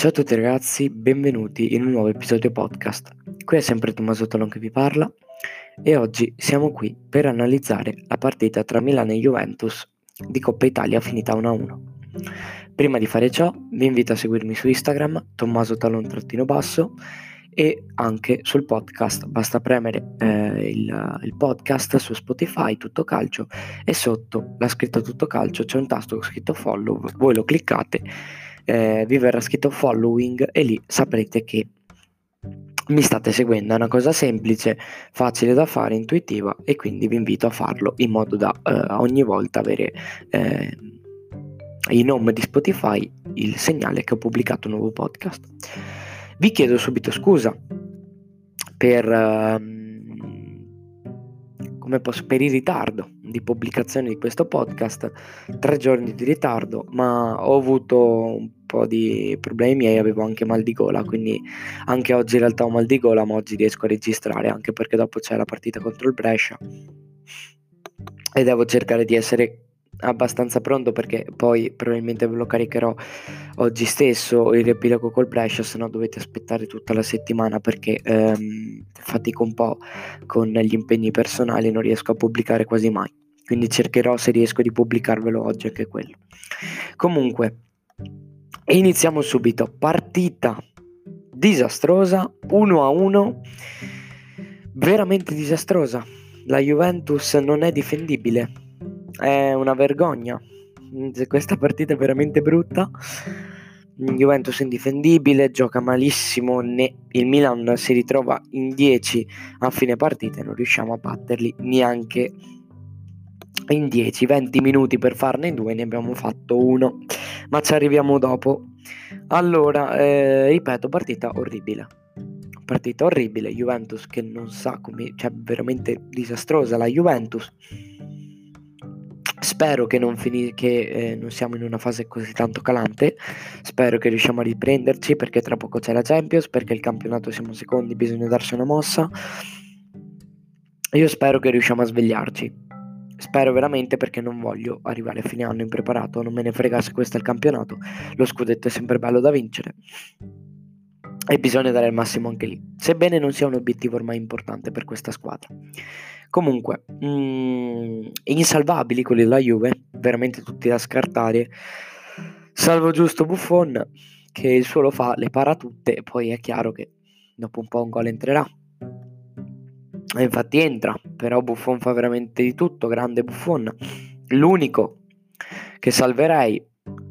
Ciao a tutti ragazzi, benvenuti in un nuovo episodio podcast. Qui è sempre Tommaso Talon che vi parla e oggi siamo qui per analizzare la partita tra Milano e Juventus di Coppa Italia finita 1-1. Prima di fare ciò vi invito a seguirmi su Instagram Tommaso Talon-basso e anche sul podcast, basta premere eh, il, il, podcast su Spotify Tutto Calcio e sotto la scritta Tutto Calcio c'è un tasto scritto follow, voi lo cliccate eh, vi verrà scritto following e lì saprete che mi state seguendo. È una cosa semplice, facile da fare, intuitiva e quindi vi invito a farlo in modo da eh, ogni volta avere eh, in home di Spotify il segnale che ho pubblicato un nuovo podcast. Vi chiedo subito scusa per, come posso, per il ritardo di pubblicazione di questo podcast, tre giorni di ritardo, ma ho avuto un po' di problemi miei, avevo anche mal di gola, quindi anche oggi in realtà ho mal di gola, ma oggi riesco a registrare anche perché dopo c'è la partita contro il Brescia. E devo cercare di essere abbastanza pronto perché poi probabilmente ve lo caricherò oggi stesso il riepilogo col Brescia se no dovete aspettare tutta la settimana perché ehm, fatico un po' con gli impegni personali non riesco a pubblicare quasi mai. Quindi cercherò se riesco di pubblicarvelo oggi anche quello. Comunque iniziamo subito. Partita disastrosa 1 a 1 veramente disastrosa. La Juventus non è difendibile. È una vergogna. Questa partita è veramente brutta. Juventus indifendibile, gioca malissimo, il Milan si ritrova in 10 a fine partita e non riusciamo a batterli neanche in 10, 20 minuti per farne due, ne abbiamo fatto uno, ma ci arriviamo dopo. Allora, eh, ripeto, partita orribile. Partita orribile, Juventus che non sa come, cioè veramente disastrosa la Juventus Spero che non, fini- che, eh, non siamo in una fase così tanto calante, spero che riusciamo a riprenderci perché tra poco c'è la Champions, perché il campionato siamo secondi, bisogna darci una mossa. Io spero che riusciamo a svegliarci. Spero veramente perché non voglio arrivare a fine anno impreparato, non me ne frega se questo è il campionato, lo scudetto è sempre bello da vincere e bisogna dare il massimo anche lì, sebbene non sia un obiettivo ormai importante per questa squadra. Comunque, mh, mm, insalvabili quelli della Juve, veramente tutti da scartare, salvo giusto Buffon che il suo lo fa, le para tutte e poi è chiaro che dopo un po' un gol entrerà. E infatti entra, però Buffon fa veramente di tutto, grande Buffon. L'unico che salverei,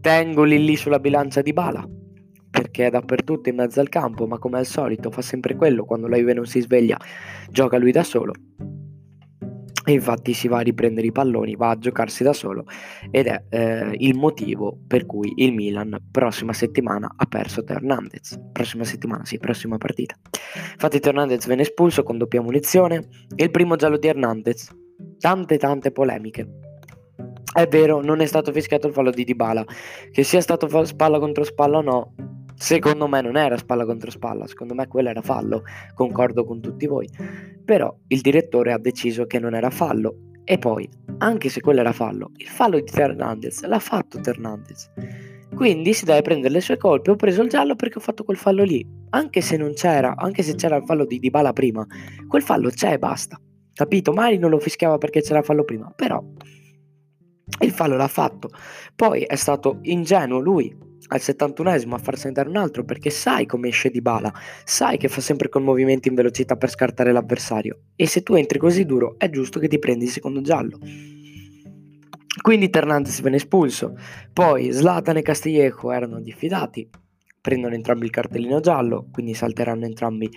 tengo lì lì sulla bilancia di Bala, perché è dappertutto in mezzo al campo, ma come al solito fa sempre quello, quando la Juve non si sveglia, gioca lui da solo. E infatti si va a riprendere i palloni, va a giocarsi da solo ed è eh, il motivo per cui il Milan prossima settimana ha perso Teo Hernandez. Prossima settimana, sì, prossima partita. Infatti Hernandez venne espulso con doppia munizione e il primo giallo di Hernandez. Tante tante polemiche. È vero, non è stato fischiato il fallo di Dybala. Che sia stato spalla contro spalla o no, Secondo me non era spalla contro spalla, secondo me quello era fallo, concordo con tutti voi. Però il direttore ha deciso che non era fallo e poi, anche se quello era fallo, il fallo di Fernandez l'ha fatto Fernandez. Quindi si deve prendere le sue colpe. Ho preso il giallo perché ho fatto quel fallo lì. Anche se non c'era, anche se c'era il fallo di Dybala prima, quel fallo c'è e basta. Capito? Mari non lo fischiava perché c'era il fallo prima, però il fallo l'ha fatto. Poi è stato ingenuo lui al 71esimo a farsi andare un altro perché sai come esce di bala, sai che fa sempre quel movimento in velocità per scartare l'avversario. E se tu entri così duro è giusto che ti prendi il secondo giallo. Quindi Hernandez viene espulso, poi Zlatan e Castiglieco erano diffidati, prendono entrambi il cartellino giallo, quindi salteranno entrambi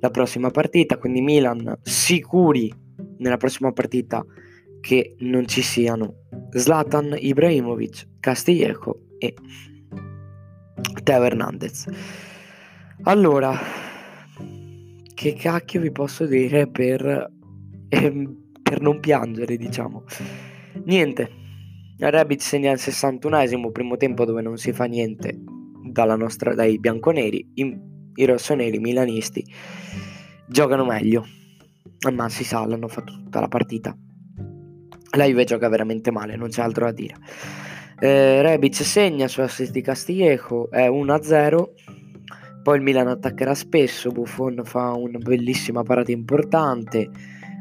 la prossima partita, quindi Milan sicuri nella prossima partita che non ci siano Zlatan, Ibrahimovic, Castiglieco e Teo Hernandez. Allora, che cacchio vi posso dire per, ehm, per non piangere, diciamo. Niente, Rebic segna il 61esimo primo tempo dove non si fa niente nostra, dai bianconeri, i, i rossoneri milanisti giocano meglio, ma si sa, l'hanno fatto tutta la partita. La Juve gioca veramente male, non c'è altro da dire. Eh, Rebic segna su assist di Castillejo, è 1-0. Poi il Milan attaccherà spesso, Buffon fa una bellissima parata importante,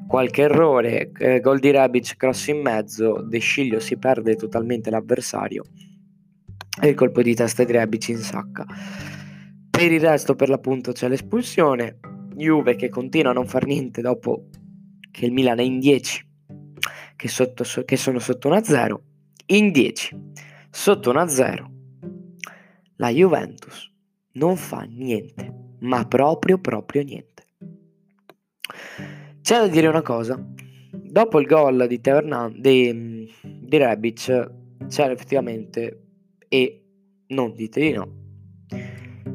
qualche errore, eh, gol di Rebic, cross in mezzo, De Sciglio si perde totalmente l'avversario e il colpo di testa di Rebic insacca. Per il resto per l'appunto c'è l'espulsione, Juve che continua a non far niente dopo che il Milan è in 10, che, sotto, che sono sotto 1-0, in 10, sotto 1-0, la Juventus non fa niente, ma proprio proprio niente. C'è da dire una cosa, dopo il gol di, Hernan- di, di Rebic c'era effettivamente, e non dite di no,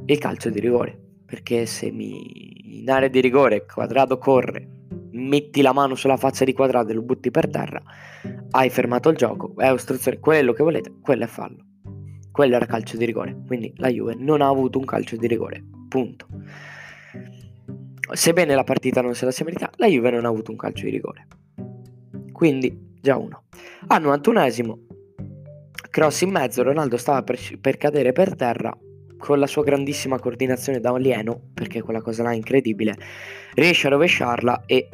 il calcio di rigore, perché se mi in area di rigore Quadrado corre, metti la mano sulla faccia di Quadrado e lo butti per terra, hai fermato il gioco, è ostruzione, quello che volete, quello è fallo quello era calcio di rigore, quindi la Juve non ha avuto un calcio di rigore, punto. Sebbene la partita non se la sia meritata, la Juve non ha avuto un calcio di rigore. Quindi già uno. Al 91esimo, cross in mezzo, Ronaldo stava per, per cadere per terra con la sua grandissima coordinazione da alieno, perché quella cosa là è incredibile, riesce a rovesciarla e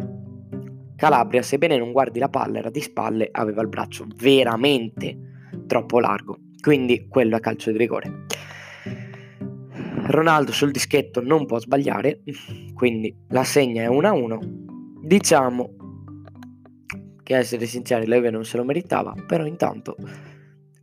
Calabria, sebbene non guardi la palla, era di spalle, aveva il braccio veramente troppo largo. Quindi quello è calcio di rigore. Ronaldo sul dischetto non può sbagliare, quindi la segna è 1-1. Diciamo che essere sinceri Leve non se lo meritava, però intanto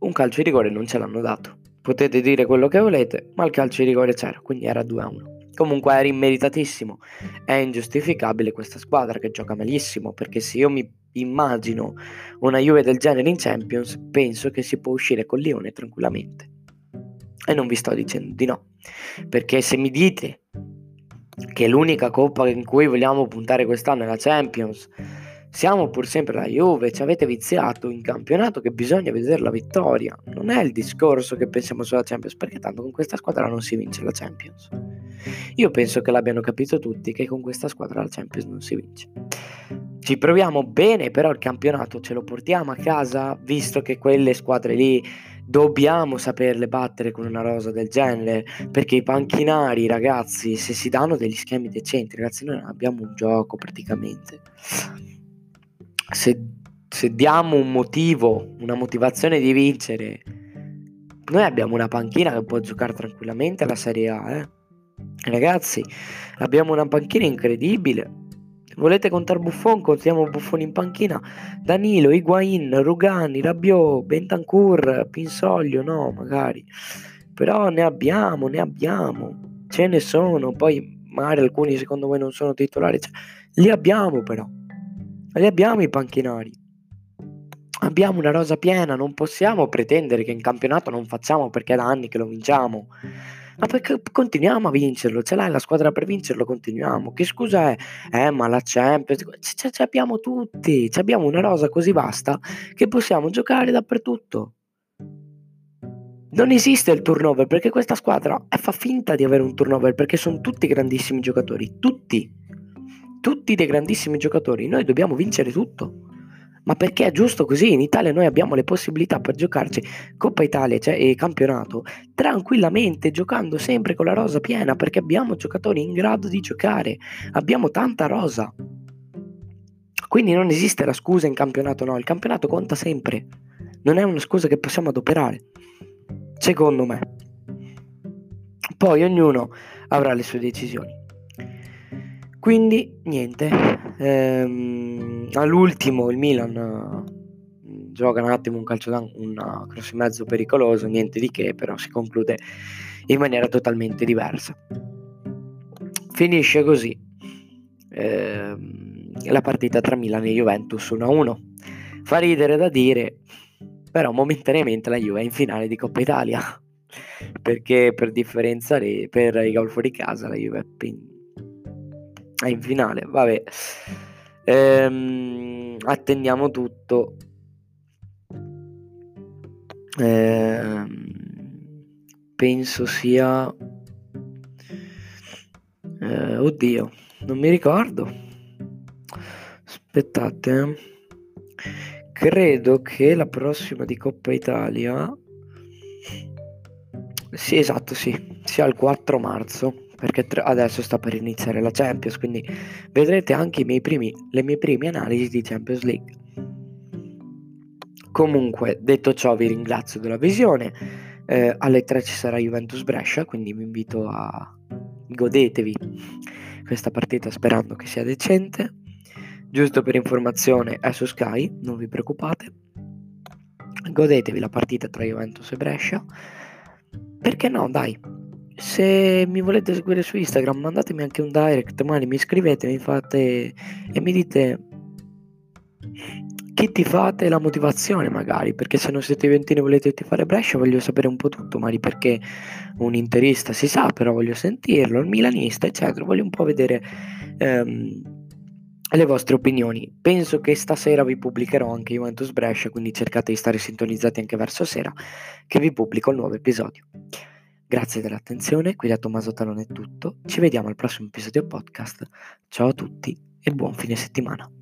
un calcio di rigore non ce l'hanno dato. Potete dire quello che volete, ma il calcio di rigore c'era, quindi era 2-1. Comunque era immeritatissimo. È ingiustificabile questa squadra che gioca malissimo, perché se io mi immagino una Juve del genere in Champions, penso che si può uscire con Lione tranquillamente. E non vi sto dicendo di no, perché se mi dite che l'unica coppa in cui vogliamo puntare quest'anno è la Champions, siamo pur sempre la Juve, ci avete viziato in campionato che bisogna vedere la vittoria. Non è il discorso che pensiamo sulla Champions, perché tanto con questa squadra non si vince la Champions. Io penso che l'abbiano capito tutti che con questa squadra la Champions non si vince. Ci proviamo bene, però il campionato ce lo portiamo a casa, visto che quelle squadre lì dobbiamo saperle battere con una rosa del genere, perché i panchinari, ragazzi, se si danno degli schemi decenti, ragazzi, noi non abbiamo un gioco praticamente. Se, se diamo un motivo, una motivazione di vincere, noi abbiamo una panchina che può giocare tranquillamente alla Serie A, eh. Ragazzi, abbiamo una panchina incredibile Volete contare Buffon? Contiamo Buffon in panchina. Danilo, Higuain, Rugani, Rabiot, Bentancur, Pinsoglio, no, magari. Però ne abbiamo, ne abbiamo. Ce ne sono. Poi magari alcuni secondo voi non sono titolari. Cioè, li abbiamo però. Li abbiamo i panchinari. Abbiamo una rosa piena, non possiamo pretendere che in campionato non facciamo perché è da anni che lo vinciamo. Ma perché continuiamo a vincerlo? Ce l'hai la squadra per vincerlo? Continuiamo. Che scusa è? Eh, ma la Champions. Ce, ce abbiamo tutti. Ce abbiamo una rosa così vasta che possiamo giocare dappertutto. Non esiste il turnover perché questa squadra fa finta di avere un turnover perché sono tutti grandissimi giocatori. Tutti. Tutti dei grandissimi giocatori. Noi dobbiamo vincere tutto ma perché è giusto così. In Italia noi abbiamo le possibilità per giocarci Coppa Italia cioè, e campionato tranquillamente, giocando sempre con la rosa piena, perché abbiamo giocatori in grado di giocare, abbiamo tanta rosa. Quindi non esiste la scusa in campionato, no, il campionato conta sempre, non è una scusa che possiamo adoperare, secondo me. Poi ognuno avrà le sue decisioni. Quindi niente, ehm, all'ultimo il Milan uh, gioca un attimo un calcio un cross in mezzo pericoloso, niente di che, però si conclude in maniera totalmente diversa. Finisce così ehm, la partita tra Milan e Juventus 1-1. Fa ridere da dire, però momentaneamente la Juve è in finale di Coppa Italia, perché per differenza per i gol fuori casa la Juve è in è in finale, vabbè. Ehm, attendiamo tutto. Ehm, penso sia... Eh, oddio, non mi ricordo. Aspettate. Eh. credo che la prossima di Coppa Italia sì, esatto, sì, sia il 4 marzo, perché adesso sta per iniziare la Champions, quindi vedrete anche primi, le mie prime analisi di Champions League. Comunque, detto ciò, vi ringrazio della visione. Eh, alle 3 ci sarà Juventus Brescia, quindi vi invito a godetevi questa partita sperando che sia decente. Giusto per informazione è su Sky, non vi preoccupate. Godetevi la partita tra Juventus e Brescia. Perché no, dai. Se mi volete seguire su Instagram, mandatemi anche un direct, magari mi scrivete, mi fate e mi dite chi ti fate la motivazione magari, perché se non siete juventini e volete fare Brescia voglio sapere un po' tutto, magari perché un interista si sa, però voglio sentirlo, il milanista eccetera, voglio un po' vedere ehm, le vostre opinioni. Penso che stasera vi pubblicherò anche Juventus Brescia, quindi cercate di stare sintonizzati anche verso sera che vi pubblico il nuovo episodio. Grazie dell'attenzione, qui da Tommaso Talone è tutto, ci vediamo al prossimo episodio podcast, ciao a tutti e buon fine settimana.